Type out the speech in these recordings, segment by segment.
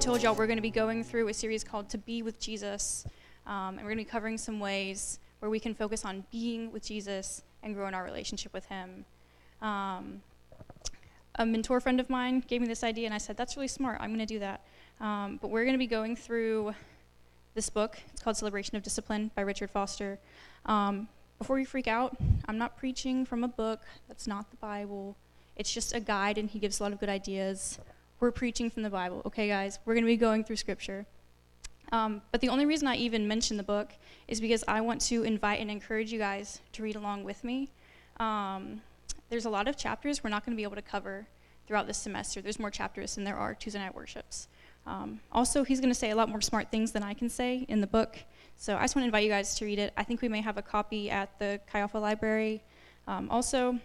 told y'all we're going to be going through a series called To Be with Jesus. Um, and we're going to be covering some ways where we can focus on being with Jesus and growing our relationship with Him. Um, a mentor friend of mine gave me this idea, and I said, That's really smart. I'm going to do that. Um, but we're going to be going through this book. It's called Celebration of Discipline by Richard Foster. Um, before you freak out, I'm not preaching from a book. That's not the Bible. It's just a guide, and he gives a lot of good ideas. We're preaching from the Bible, okay, guys? We're going to be going through Scripture. Um, but the only reason I even mention the book is because I want to invite and encourage you guys to read along with me. Um, there's a lot of chapters we're not going to be able to cover throughout this semester. There's more chapters than there are Tuesday night worships. Um, also, he's going to say a lot more smart things than I can say in the book. So I just want to invite you guys to read it. I think we may have a copy at the Chi Alpha Library. Um, also,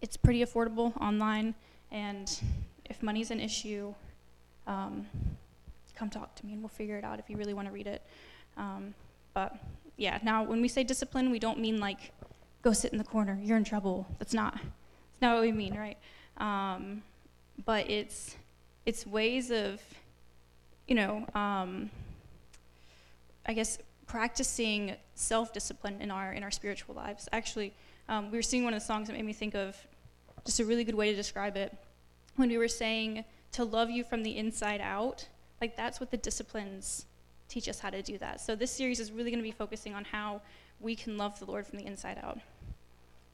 it's pretty affordable online, and if money's an issue, um, come talk to me and we'll figure it out if you really want to read it. Um, but yeah, now when we say discipline, we don't mean like go sit in the corner, you're in trouble. That's not, that's not what we mean, right? Um, but it's it's ways of, you know, um, I guess practicing self-discipline in our in our spiritual lives. Actually, um, we were singing one of the songs that made me think of just a really good way to describe it when we were saying to love you from the inside out. Like that's what the disciplines teach us how to do that. So this series is really going to be focusing on how we can love the Lord from the inside out.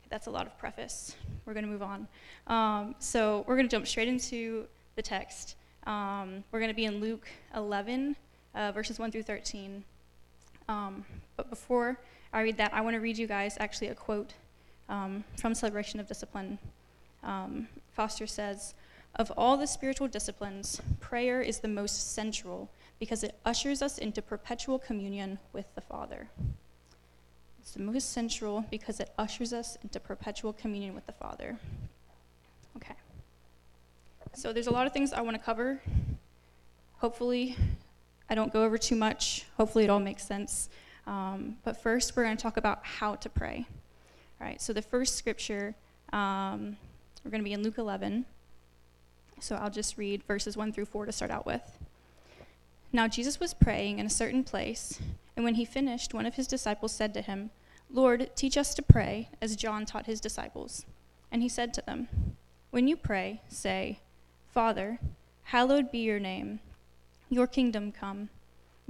That's a lot of preface. We're going to move on. Um, so we're going to jump straight into the text. Um, we're going to be in Luke 11, uh, verses 1 through 13. Um, but before I read that, I want to read you guys actually a quote um, from Celebration of Discipline. Um, Foster says, Of all the spiritual disciplines, prayer is the most central because it ushers us into perpetual communion with the Father. It's the most central because it ushers us into perpetual communion with the Father. Okay. So there's a lot of things I want to cover. Hopefully, I don't go over too much. Hopefully, it all makes sense. Um, but first, we're going to talk about how to pray. All right, so the first scripture, um, we're going to be in Luke 11. So I'll just read verses 1 through 4 to start out with. Now, Jesus was praying in a certain place, and when he finished, one of his disciples said to him, Lord, teach us to pray, as John taught his disciples. And he said to them, When you pray, say, Father, hallowed be your name. Your kingdom come.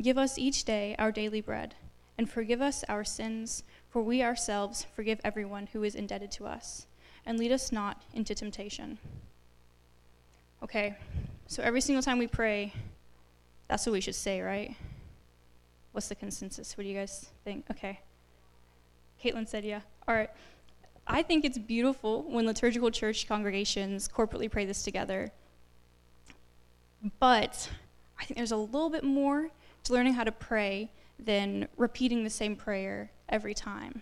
Give us each day our daily bread, and forgive us our sins, for we ourselves forgive everyone who is indebted to us. And lead us not into temptation. Okay, so every single time we pray, that's what we should say, right? What's the consensus? What do you guys think? Okay. Caitlin said, yeah. All right. I think it's beautiful when liturgical church congregations corporately pray this together. But I think there's a little bit more to learning how to pray than repeating the same prayer every time,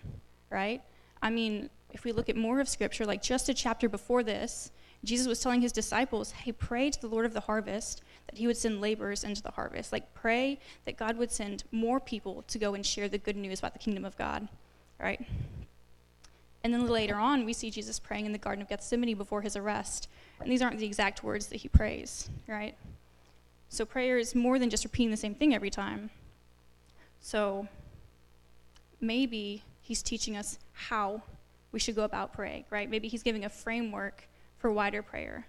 right? I mean, if we look at more of Scripture, like just a chapter before this, Jesus was telling his disciples, hey, pray to the Lord of the harvest that he would send laborers into the harvest. Like, pray that God would send more people to go and share the good news about the kingdom of God, right? And then later on, we see Jesus praying in the Garden of Gethsemane before his arrest. And these aren't the exact words that he prays, right? So prayer is more than just repeating the same thing every time. So maybe he's teaching us how we should go about praying, right? Maybe he's giving a framework for wider prayer.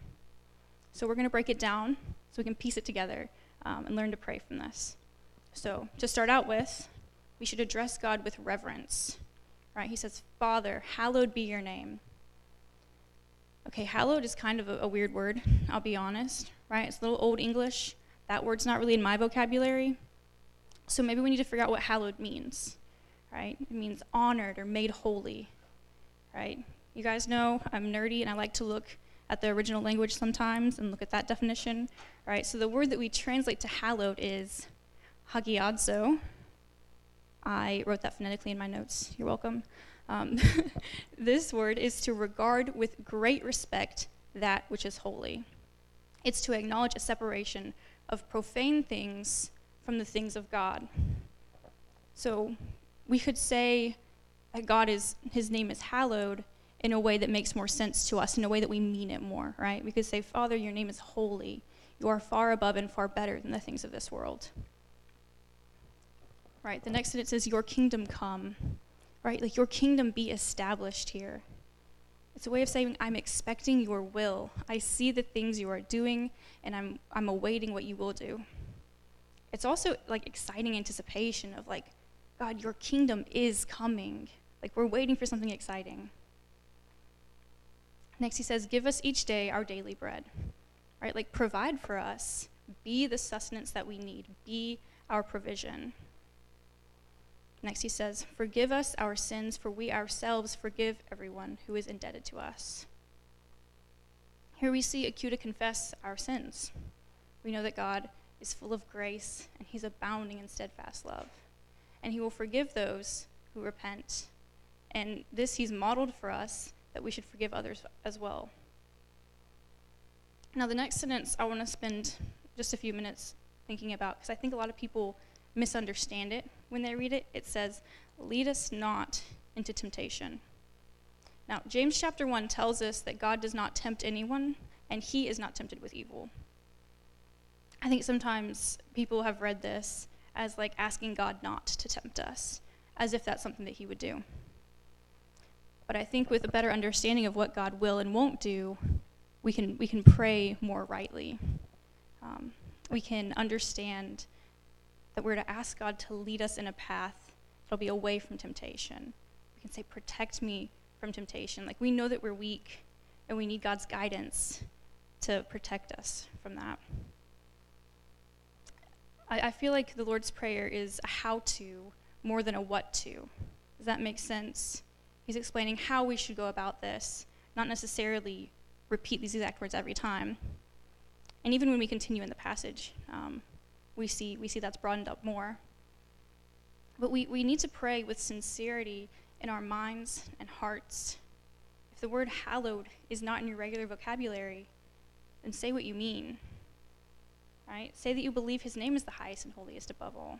So we're going to break it down so we can piece it together um, and learn to pray from this. So to start out with, we should address God with reverence, right? He says, Father, hallowed be your name. Okay, hallowed is kind of a, a weird word, I'll be honest, right? It's a little old English. That word's not really in my vocabulary. So maybe we need to figure out what hallowed means, right? It means honored or made holy, right? You guys know I'm nerdy and I like to look at the original language sometimes and look at that definition, right? So the word that we translate to hallowed is hagiadzo. I wrote that phonetically in my notes. You're welcome. Um, this word is to regard with great respect that which is holy. It's to acknowledge a separation of profane things from the things of God. So we could say that God is, his name is hallowed in a way that makes more sense to us, in a way that we mean it more, right? We could say, Father, your name is holy. You are far above and far better than the things of this world. Right? The next sentence says, Your kingdom come. Right? Like, your kingdom be established here. It's a way of saying, I'm expecting your will. I see the things you are doing, and I'm, I'm awaiting what you will do. It's also like exciting anticipation of, like, God, your kingdom is coming. Like, we're waiting for something exciting. Next, he says, Give us each day our daily bread. Right? Like, provide for us. Be the sustenance that we need. Be our provision. Next, he says, Forgive us our sins, for we ourselves forgive everyone who is indebted to us. Here we see Acuta confess our sins. We know that God is full of grace and he's abounding in steadfast love. And he will forgive those who repent. And this he's modeled for us that we should forgive others as well. Now, the next sentence I want to spend just a few minutes thinking about because I think a lot of people misunderstand it when they read it. It says, Lead us not into temptation. Now, James chapter 1 tells us that God does not tempt anyone, and he is not tempted with evil. I think sometimes people have read this as like asking God not to tempt us, as if that's something that he would do. But I think with a better understanding of what God will and won't do, we can, we can pray more rightly. Um, we can understand that we're to ask God to lead us in a path that'll be away from temptation. We can say, Protect me from temptation. Like we know that we're weak and we need God's guidance to protect us from that. I, I feel like the Lord's Prayer is a how to more than a what to. Does that make sense? He's explaining how we should go about this, not necessarily repeat these exact words every time. And even when we continue in the passage, um, we see, we see that's broadened up more. But we, we need to pray with sincerity in our minds and hearts. If the word hallowed is not in your regular vocabulary, then say what you mean. Right? Say that you believe his name is the highest and holiest above all.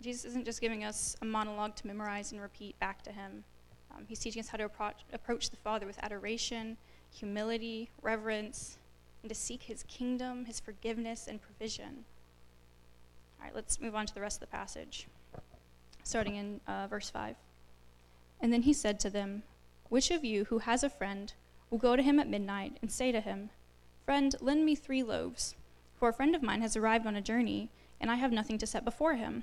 Jesus isn't just giving us a monologue to memorize and repeat back to him. Um, he's teaching us how to approach, approach the Father with adoration, humility, reverence, and to seek his kingdom, his forgiveness, and provision. All right, let's move on to the rest of the passage, starting in uh, verse 5. And then he said to them, Which of you who has a friend will go to him at midnight and say to him, Friend, lend me three loaves, for a friend of mine has arrived on a journey, and I have nothing to set before him?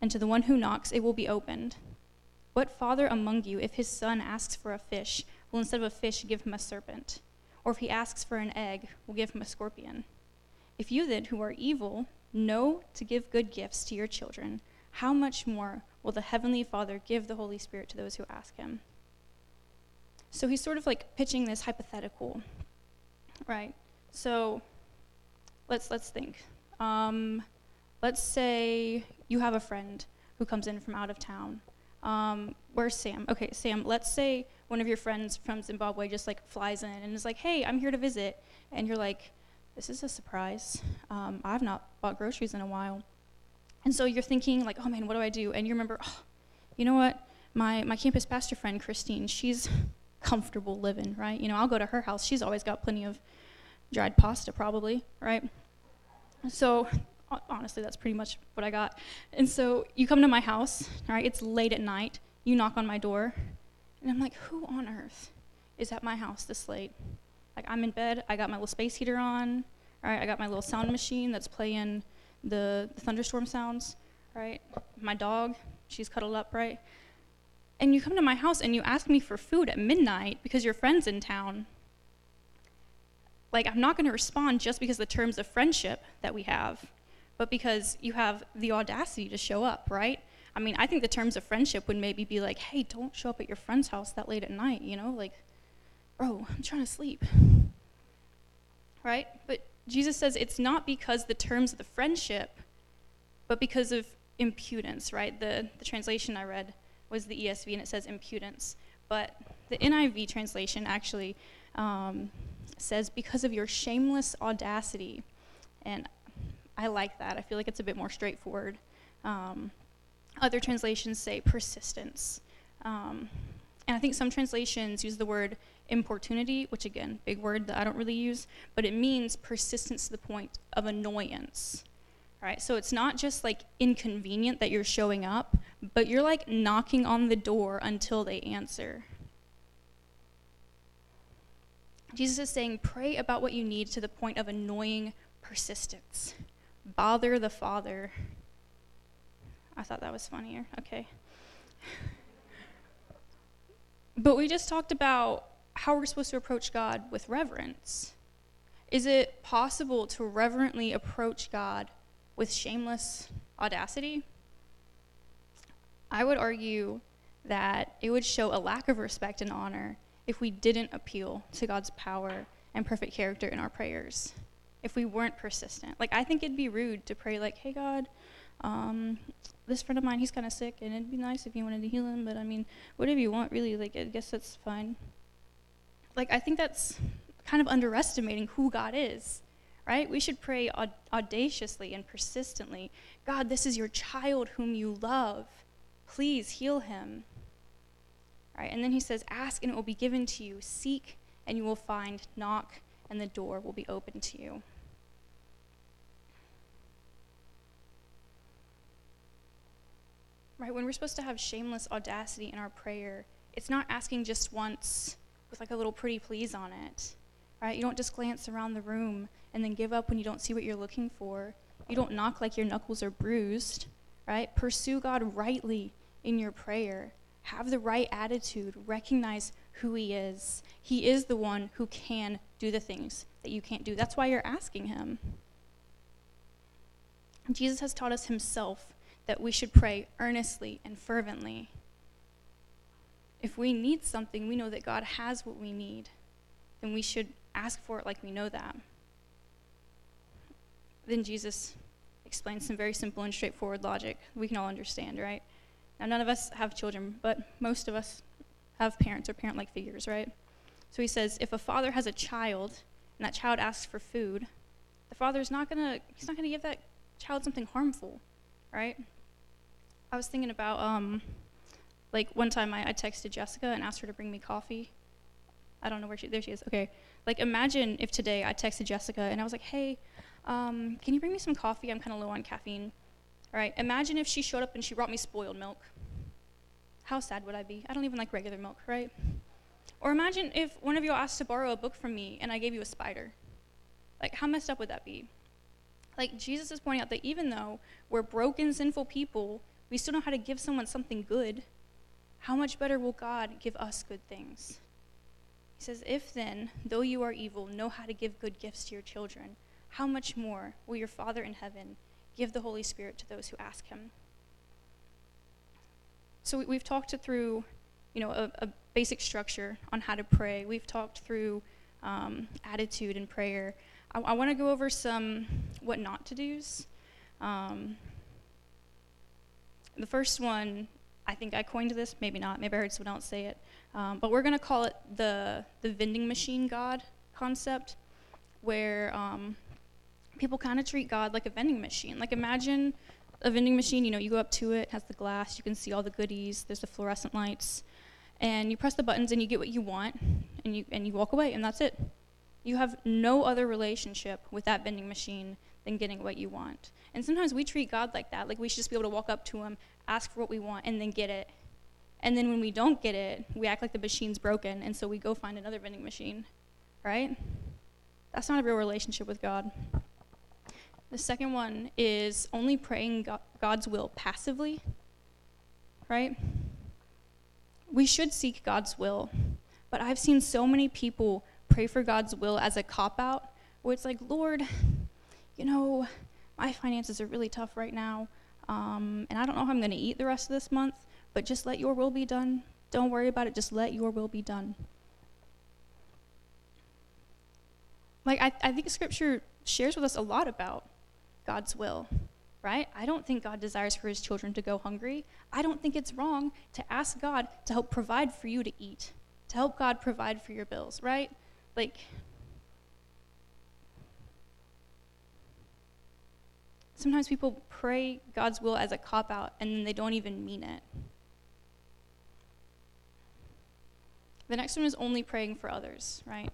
and to the one who knocks it will be opened. What father among you, if his son asks for a fish, will instead of a fish give him a serpent? Or if he asks for an egg, will give him a scorpion? If you then, who are evil, know to give good gifts to your children, how much more will the Heavenly Father give the Holy Spirit to those who ask him? So he's sort of like pitching this hypothetical, right? So let's let's think. Um, let's say you have a friend who comes in from out of town. Um, where's Sam? Okay, Sam, let's say one of your friends from Zimbabwe just like flies in and is like, hey, I'm here to visit. And you're like, this is a surprise. Um, I've not bought groceries in a while. And so you're thinking, like, oh man, what do I do? And you remember, oh, you know what? My, my campus pastor friend, Christine, she's comfortable living, right? You know, I'll go to her house. She's always got plenty of dried pasta, probably, right? So honestly, that's pretty much what I got. And so you come to my house, right, it's late at night, you knock on my door, and I'm like, who on earth is at my house this late? Like, I'm in bed, I got my little space heater on, all right, I got my little sound machine that's playing the, the thunderstorm sounds, right? My dog, she's cuddled up, right? And you come to my house and you ask me for food at midnight because your friend's in town. Like, I'm not going to respond just because the terms of friendship that we have but because you have the audacity to show up, right? I mean, I think the terms of friendship would maybe be like, hey, don't show up at your friend's house that late at night, you know? Like, bro, I'm trying to sleep. Right? But Jesus says it's not because the terms of the friendship, but because of impudence, right? The, the translation I read was the ESV and it says impudence. But the NIV translation actually um, says because of your shameless audacity. And I like that. I feel like it's a bit more straightforward. Um, other translations say persistence. Um, and I think some translations use the word importunity, which again, big word that I don't really use, but it means persistence to the point of annoyance. Right? So it's not just like inconvenient that you're showing up, but you're like knocking on the door until they answer. Jesus is saying, pray about what you need to the point of annoying persistence. Bother the Father. I thought that was funnier. Okay. But we just talked about how we're supposed to approach God with reverence. Is it possible to reverently approach God with shameless audacity? I would argue that it would show a lack of respect and honor if we didn't appeal to God's power and perfect character in our prayers. If we weren't persistent. Like, I think it'd be rude to pray, like, hey, God, um, this friend of mine, he's kind of sick, and it'd be nice if you wanted to heal him, but I mean, whatever you want, really, like, I guess that's fine. Like, I think that's kind of underestimating who God is, right? We should pray aud- audaciously and persistently God, this is your child whom you love. Please heal him. Right? And then he says, Ask and it will be given to you. Seek and you will find. Knock and the door will be open to you. Right? When we're supposed to have shameless audacity in our prayer, it's not asking just once with like a little pretty please on it, right? You don't just glance around the room and then give up when you don't see what you're looking for. You don't knock like your knuckles are bruised, right? Pursue God rightly in your prayer. Have the right attitude. Recognize who He is. He is the one who can do the things that you can't do. That's why you're asking Him. Jesus has taught us Himself that we should pray earnestly and fervently. If we need something, we know that God has what we need, then we should ask for it like we know that. Then Jesus explains some very simple and straightforward logic we can all understand, right? Now, none of us have children, but most of us have parents or parent like figures, right? So he says if a father has a child and that child asks for food, the father is not going to he's not going to give that child something harmful, right? I was thinking about, um, like one time I, I texted Jessica and asked her to bring me coffee. I don't know where she, there she is. Okay. Like imagine if today I texted Jessica and I was like, hey, um, can you bring me some coffee? I'm kind of low on caffeine. All right. Imagine if she showed up and she brought me spoiled milk. How sad would I be? I don't even like regular milk, right? Or imagine if one of you asked to borrow a book from me and I gave you a spider. Like, how messed up would that be? Like, Jesus is pointing out that even though we're broken, sinful people, we still know how to give someone something good, how much better will God give us good things? He says, If then, though you are evil, know how to give good gifts to your children, how much more will your Father in heaven give the Holy Spirit to those who ask him? So we've talked through, you know, a, a basic structure on how to pray. We've talked through um, attitude and prayer. I, I want to go over some what not to do's. Um, the first one, I think I coined this, maybe not, maybe I heard someone else say it, um, but we're going to call it the, the vending machine God concept, where um, people kind of treat God like a vending machine. Like imagine a vending machine, you know, you go up to it, has the glass, you can see all the goodies, there's the fluorescent lights, and you press the buttons and you get what you want, and you, and you walk away, and that's it. You have no other relationship with that vending machine than getting what you want. And sometimes we treat God like that. Like we should just be able to walk up to Him, ask for what we want, and then get it. And then when we don't get it, we act like the machine's broken, and so we go find another vending machine, right? That's not a real relationship with God. The second one is only praying God's will passively, right? We should seek God's will, but I've seen so many people pray for God's will as a cop out, where it's like, Lord, you know, my finances are really tough right now. Um, and I don't know how I'm going to eat the rest of this month, but just let your will be done. Don't worry about it. Just let your will be done. Like, I, I think scripture shares with us a lot about God's will, right? I don't think God desires for his children to go hungry. I don't think it's wrong to ask God to help provide for you to eat, to help God provide for your bills, right? Like, sometimes people pray God's will as a cop out and then they don't even mean it. The next one is only praying for others, right?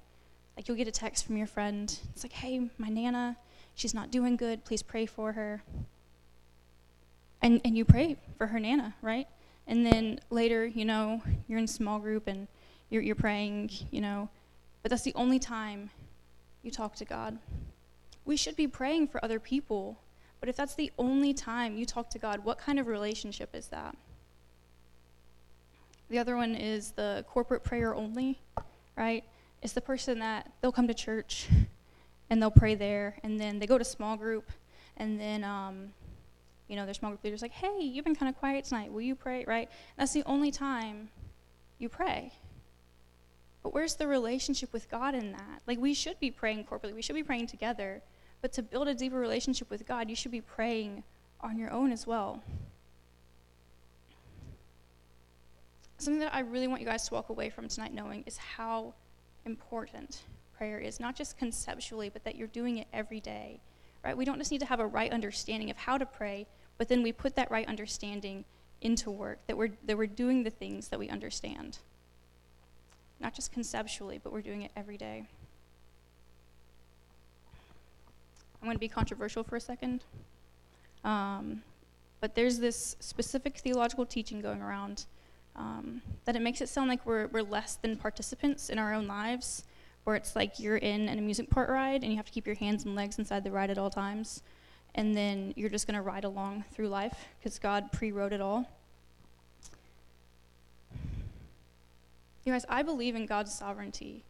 Like you'll get a text from your friend. It's like, hey, my Nana, she's not doing good. Please pray for her. And, and you pray for her Nana, right? And then later, you know, you're in small group and you're, you're praying, you know, but that's the only time you talk to God. We should be praying for other people, but if that's the only time you talk to God, what kind of relationship is that? The other one is the corporate prayer only, right? It's the person that they'll come to church and they'll pray there, and then they go to small group, and then, um, you know, their small group leader's like, hey, you've been kind of quiet tonight. Will you pray, right? That's the only time you pray. But where's the relationship with God in that? Like, we should be praying corporately, we should be praying together. But to build a deeper relationship with God, you should be praying on your own as well. Something that I really want you guys to walk away from tonight knowing is how important prayer is, not just conceptually, but that you're doing it every day. Right? We don't just need to have a right understanding of how to pray, but then we put that right understanding into work, that we're, that we're doing the things that we understand. Not just conceptually, but we're doing it every day. I'm going to be controversial for a second. Um, but there's this specific theological teaching going around um, that it makes it sound like we're, we're less than participants in our own lives, where it's like you're in an amusement park ride and you have to keep your hands and legs inside the ride at all times, and then you're just going to ride along through life because God pre wrote it all. You guys, I believe in God's sovereignty.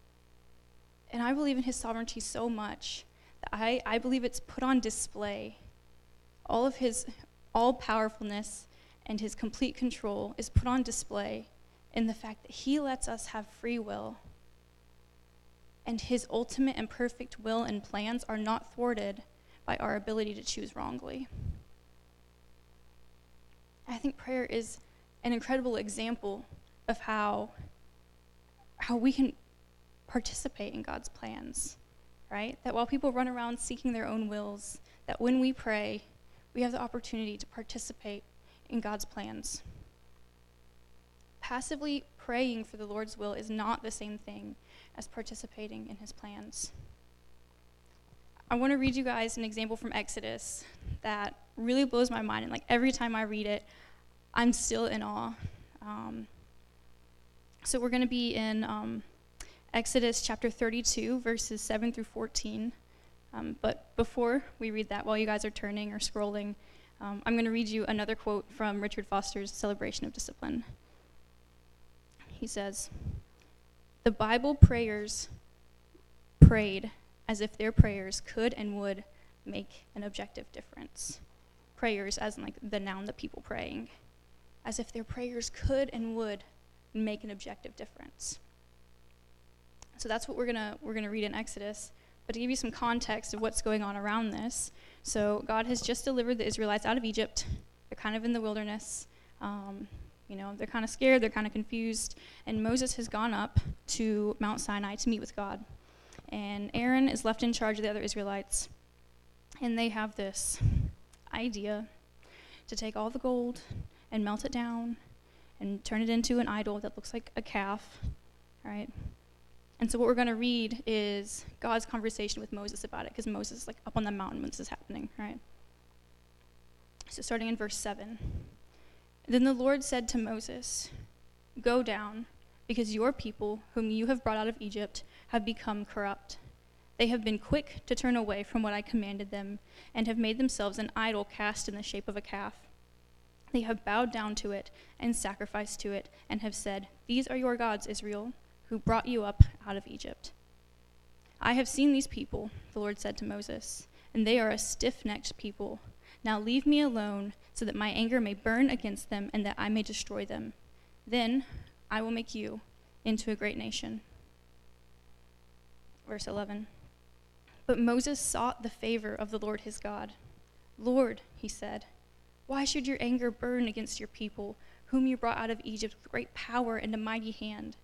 And I believe in his sovereignty so much I, I believe it's put on display. All of his all powerfulness and his complete control is put on display in the fact that he lets us have free will. And his ultimate and perfect will and plans are not thwarted by our ability to choose wrongly. I think prayer is an incredible example of how, how we can participate in God's plans right? That while people run around seeking their own wills, that when we pray, we have the opportunity to participate in God's plans. Passively praying for the Lord's will is not the same thing as participating in his plans. I want to read you guys an example from Exodus that really blows my mind. And like every time I read it, I'm still in awe. Um, so we're going to be in um, Exodus chapter 32, verses 7 through 14. Um, but before we read that, while you guys are turning or scrolling, um, I'm going to read you another quote from Richard Foster's Celebration of Discipline. He says, The Bible prayers prayed as if their prayers could and would make an objective difference. Prayers, as in like the noun that people praying, as if their prayers could and would make an objective difference. So that's what we're gonna we're gonna read in Exodus. But to give you some context of what's going on around this, so God has just delivered the Israelites out of Egypt. They're kind of in the wilderness. Um, you know, they're kind of scared, they're kind of confused, and Moses has gone up to Mount Sinai to meet with God. And Aaron is left in charge of the other Israelites. And they have this idea to take all the gold and melt it down and turn it into an idol that looks like a calf, right? And so what we're going to read is God's conversation with Moses about it, because Moses is like up on the mountain when this is happening, right? So starting in verse 7. Then the Lord said to Moses, Go down, because your people, whom you have brought out of Egypt, have become corrupt. They have been quick to turn away from what I commanded them, and have made themselves an idol cast in the shape of a calf. They have bowed down to it and sacrificed to it, and have said, These are your gods, Israel who brought you up out of Egypt. I have seen these people, the Lord said to Moses, and they are a stiff necked people. Now leave me alone, so that my anger may burn against them and that I may destroy them. Then I will make you into a great nation. Verse 11. But Moses sought the favor of the Lord his God. Lord, he said, why should your anger burn against your people, whom you brought out of Egypt with great power and a mighty hand?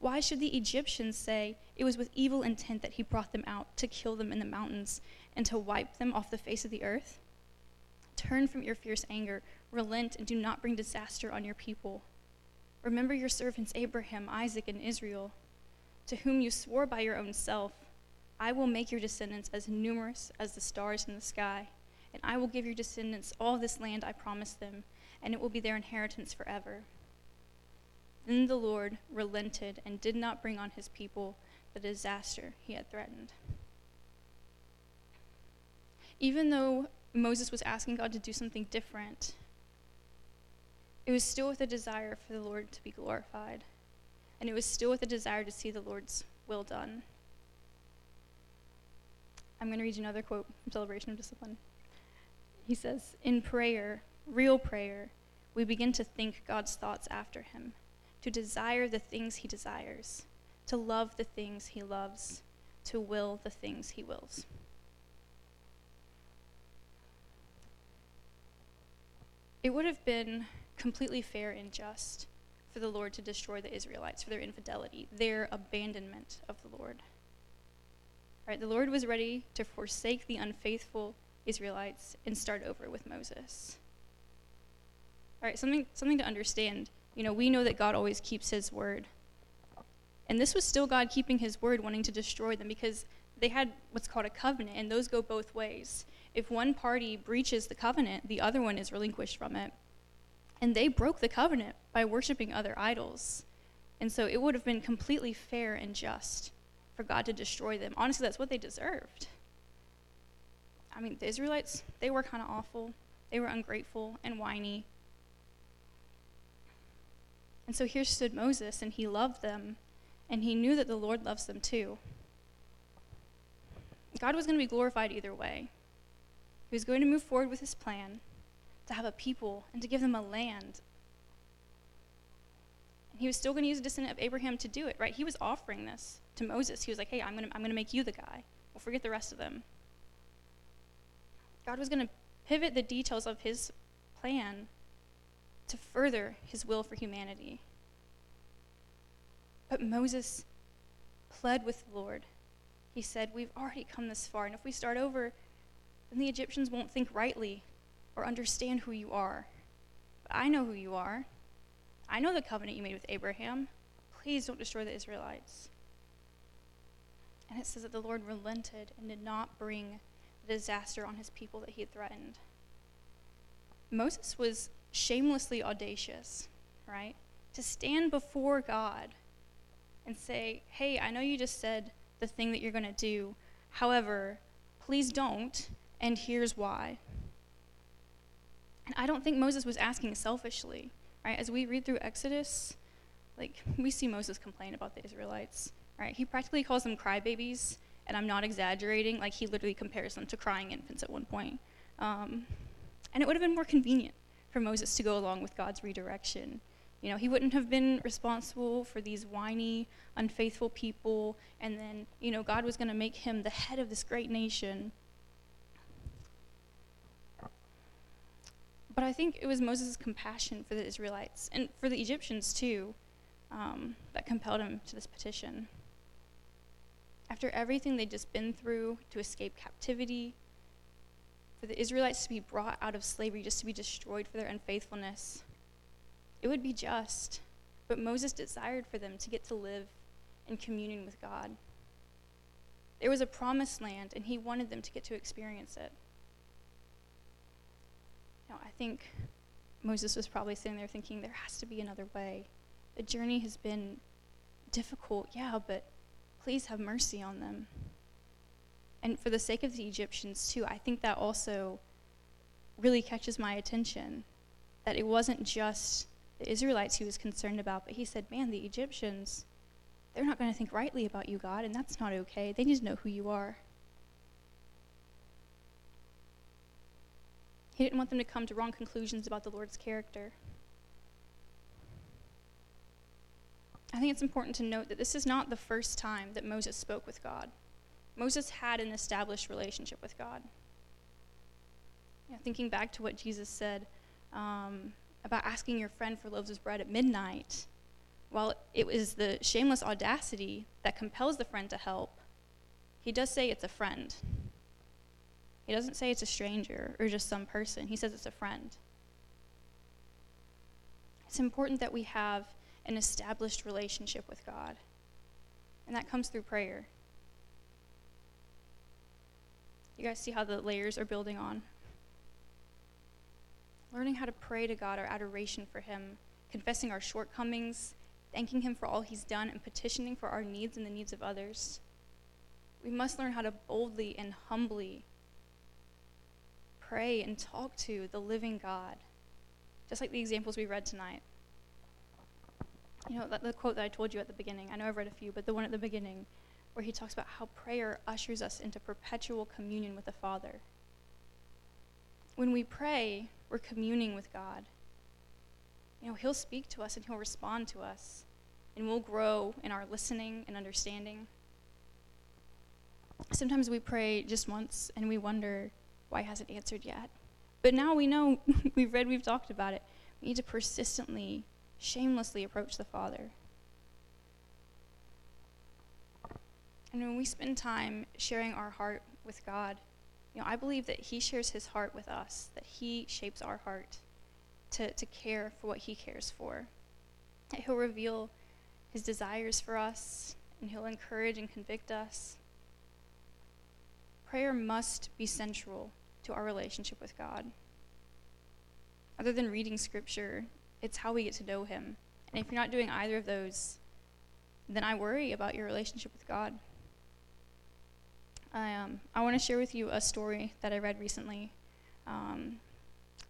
Why should the Egyptians say it was with evil intent that he brought them out to kill them in the mountains and to wipe them off the face of the earth? Turn from your fierce anger, relent, and do not bring disaster on your people. Remember your servants Abraham, Isaac, and Israel, to whom you swore by your own self, I will make your descendants as numerous as the stars in the sky, and I will give your descendants all this land I promised them, and it will be their inheritance forever. Then the Lord relented and did not bring on his people the disaster he had threatened. Even though Moses was asking God to do something different, it was still with a desire for the Lord to be glorified. And it was still with a desire to see the Lord's will done. I'm going to read you another quote from Celebration of Discipline. He says, In prayer, real prayer, we begin to think God's thoughts after Him, to desire the things He desires, to love the things He loves, to will the things He wills. It would have been completely fair and just for the Lord to destroy the Israelites for their infidelity, their abandonment of the Lord. Right, the Lord was ready to forsake the unfaithful Israelites and start over with Moses. All right, something, something to understand. You know, we know that God always keeps his word. And this was still God keeping his word, wanting to destroy them because they had what's called a covenant, and those go both ways if one party breaches the covenant, the other one is relinquished from it. And they broke the covenant by worshiping other idols. And so it would have been completely fair and just for God to destroy them. Honestly, that's what they deserved. I mean, the Israelites, they were kind of awful. They were ungrateful and whiny. And so here stood Moses, and he loved them, and he knew that the Lord loves them too. God was going to be glorified either way. He was going to move forward with his plan to have a people and to give them a land. And he was still going to use a descendant of Abraham to do it, right? He was offering this to Moses. He was like, hey, I'm going to, I'm going to make you the guy. We'll forget the rest of them. God was going to pivot the details of his plan to further his will for humanity. But Moses pled with the Lord. He said, We've already come this far, and if we start over, then the Egyptians won't think rightly or understand who you are. But I know who you are. I know the covenant you made with Abraham. Please don't destroy the Israelites. And it says that the Lord relented and did not bring the disaster on his people that he had threatened. Moses was shamelessly audacious, right? To stand before God and say, hey, I know you just said the thing that you're going to do. However, please don't and here's why. And I don't think Moses was asking selfishly, right? As we read through Exodus, like we see Moses complain about the Israelites, right? He practically calls them crybabies, and I'm not exaggerating. Like he literally compares them to crying infants at one point. Um, and it would have been more convenient for Moses to go along with God's redirection. You know, he wouldn't have been responsible for these whiny, unfaithful people, and then, you know, God was going to make him the head of this great nation. But I think it was Moses' compassion for the Israelites and for the Egyptians too um, that compelled him to this petition. After everything they'd just been through to escape captivity, for the Israelites to be brought out of slavery just to be destroyed for their unfaithfulness, it would be just. But Moses desired for them to get to live in communion with God. There was a promised land, and he wanted them to get to experience it. Now, I think Moses was probably sitting there thinking, there has to be another way. The journey has been difficult, yeah, but please have mercy on them. And for the sake of the Egyptians, too, I think that also really catches my attention. That it wasn't just the Israelites he was concerned about, but he said, man, the Egyptians, they're not going to think rightly about you, God, and that's not okay. They need to know who you are. He didn't want them to come to wrong conclusions about the Lord's character. I think it's important to note that this is not the first time that Moses spoke with God. Moses had an established relationship with God. You know, thinking back to what Jesus said um, about asking your friend for loaves of bread at midnight, while it was the shameless audacity that compels the friend to help, he does say it's a friend. He doesn't say it's a stranger or just some person. He says it's a friend. It's important that we have an established relationship with God, and that comes through prayer. You guys see how the layers are building on? Learning how to pray to God, our adoration for Him, confessing our shortcomings, thanking Him for all He's done, and petitioning for our needs and the needs of others. We must learn how to boldly and humbly pray and talk to the living God, just like the examples we read tonight. You know, the quote that I told you at the beginning, I know I've read a few, but the one at the beginning where he talks about how prayer ushers us into perpetual communion with the Father. When we pray, we're communing with God. You know, He'll speak to us and He'll respond to us, and we'll grow in our listening and understanding. Sometimes we pray just once and we wonder why He hasn't answered yet. But now we know, we've read, we've talked about it. We need to persistently, shamelessly approach the Father. And when we spend time sharing our heart with God, you know, I believe that He shares His heart with us, that He shapes our heart to, to care for what He cares for. That He'll reveal His desires for us, and He'll encourage and convict us. Prayer must be central to our relationship with God. Other than reading Scripture, it's how we get to know Him. And if you're not doing either of those, then I worry about your relationship with God. I, um, I want to share with you a story that I read recently. Um,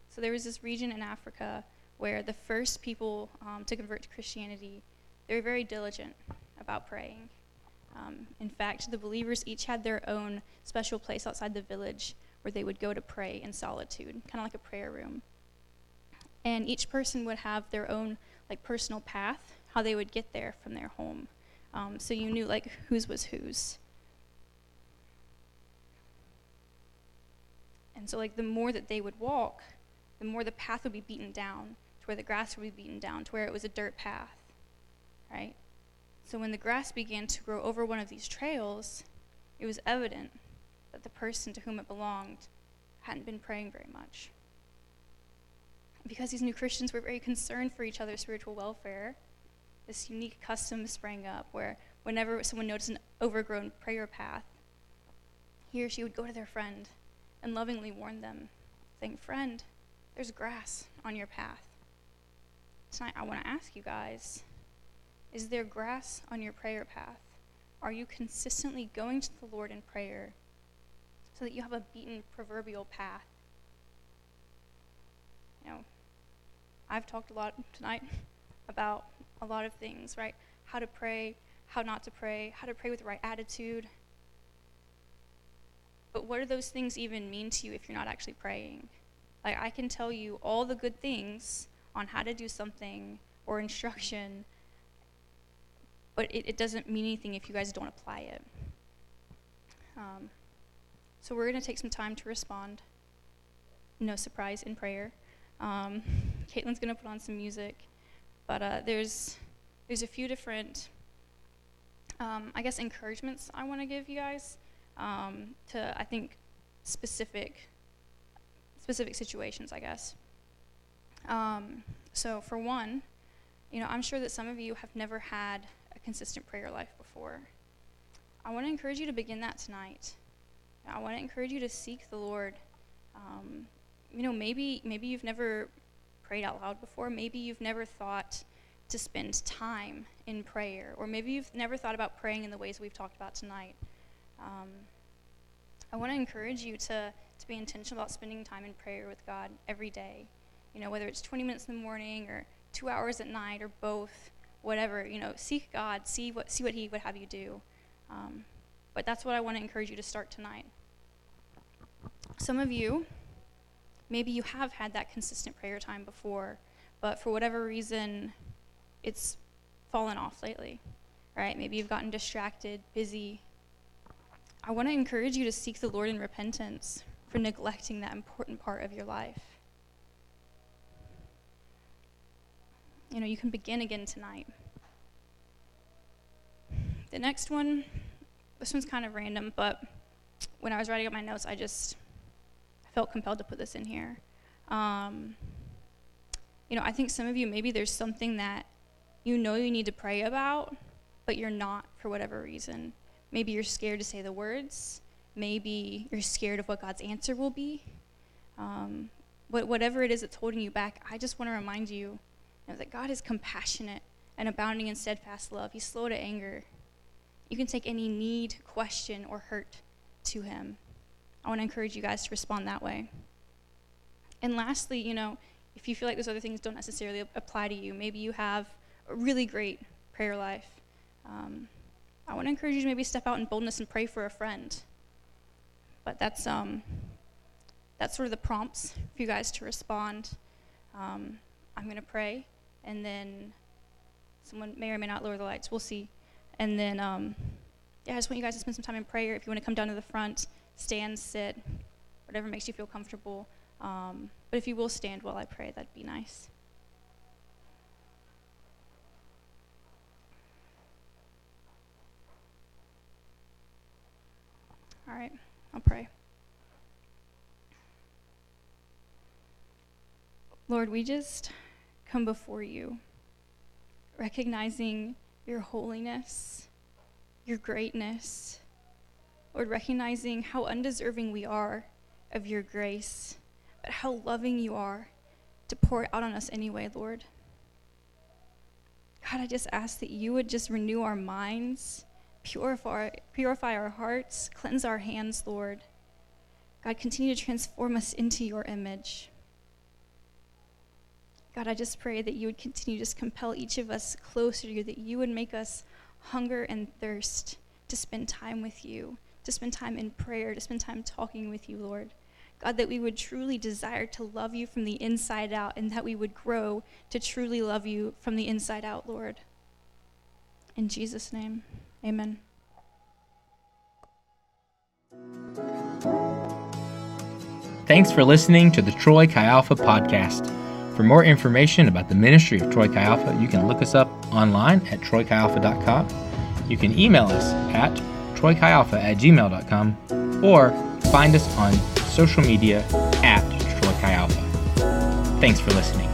so there was this region in Africa where the first people um, to convert to Christianity, they were very diligent about praying. Um, in fact, the believers each had their own special place outside the village where they would go to pray in solitude, kind of like a prayer room. And each person would have their own like personal path, how they would get there from their home. Um, so you knew like whose was whose. And so, like, the more that they would walk, the more the path would be beaten down to where the grass would be beaten down to where it was a dirt path, right? So, when the grass began to grow over one of these trails, it was evident that the person to whom it belonged hadn't been praying very much. Because these new Christians were very concerned for each other's spiritual welfare, this unique custom sprang up where whenever someone noticed an overgrown prayer path, he or she would go to their friend and lovingly warn them, saying, Friend, there's grass on your path. Tonight, I want to ask you guys is there grass on your prayer path? Are you consistently going to the Lord in prayer so that you have a beaten proverbial path? You know, I've talked a lot tonight about a lot of things, right? How to pray, how not to pray, how to pray with the right attitude, but what do those things even mean to you if you're not actually praying? Like, I can tell you all the good things on how to do something or instruction, but it, it doesn't mean anything if you guys don't apply it. Um, so, we're going to take some time to respond. No surprise in prayer. Um, Caitlin's going to put on some music, but uh, there's there's a few different, um, I guess, encouragements I want to give you guys um, to I think specific specific situations, I guess. Um, so for one, you know, I'm sure that some of you have never had a consistent prayer life before. I want to encourage you to begin that tonight. I want to encourage you to seek the Lord. Um, you know, maybe maybe you've never prayed out loud before. Maybe you've never thought to spend time in prayer, or maybe you've never thought about praying in the ways we've talked about tonight. Um, I want to encourage you to, to be intentional about spending time in prayer with God every day. You know, whether it's 20 minutes in the morning or two hours at night or both, whatever. You know, seek God, see what see what He would have you do. Um, but that's what I want to encourage you to start tonight. Some of you, maybe you have had that consistent prayer time before, but for whatever reason, it's fallen off lately, right? Maybe you've gotten distracted, busy. I want to encourage you to seek the Lord in repentance for neglecting that important part of your life. You know, you can begin again tonight. The next one, this one's kind of random, but when I was writing up my notes, I just felt compelled to put this in here. Um, you know, I think some of you, maybe there's something that you know you need to pray about, but you're not for whatever reason. Maybe you're scared to say the words. Maybe you're scared of what God's answer will be. Um, whatever it is that's holding you back, I just want to remind you, you know, that God is compassionate and abounding in steadfast love. He's slow to anger. You can take any need, question, or hurt to Him. I want to encourage you guys to respond that way. And lastly, you know, if you feel like those other things don't necessarily apply to you, maybe you have a really great prayer life. Um, I want to encourage you to maybe step out in boldness and pray for a friend. But that's um, that's sort of the prompts for you guys to respond. Um, I'm going to pray, and then someone may or may not lower the lights. We'll see. And then, um, yeah, I just want you guys to spend some time in prayer. If you want to come down to the front, stand, sit, whatever makes you feel comfortable. Um, but if you will stand while I pray, that'd be nice. All right, I'll pray. Lord, we just come before you, recognizing your holiness, your greatness. Lord, recognizing how undeserving we are of your grace, but how loving you are to pour it out on us anyway, Lord. God, I just ask that you would just renew our minds Purify, purify our hearts, cleanse our hands, Lord. God, continue to transform us into your image. God, I just pray that you would continue to just compel each of us closer to you, that you would make us hunger and thirst to spend time with you, to spend time in prayer, to spend time talking with you, Lord. God, that we would truly desire to love you from the inside out and that we would grow to truly love you from the inside out, Lord. In Jesus' name. Amen. Thanks for listening to the Troy Chi Alpha podcast. For more information about the ministry of Troy Chi Alpha, you can look us up online at troychialpha.com. You can email us at troychialpha at gmail.com or find us on social media at Troy Chi Alpha. Thanks for listening.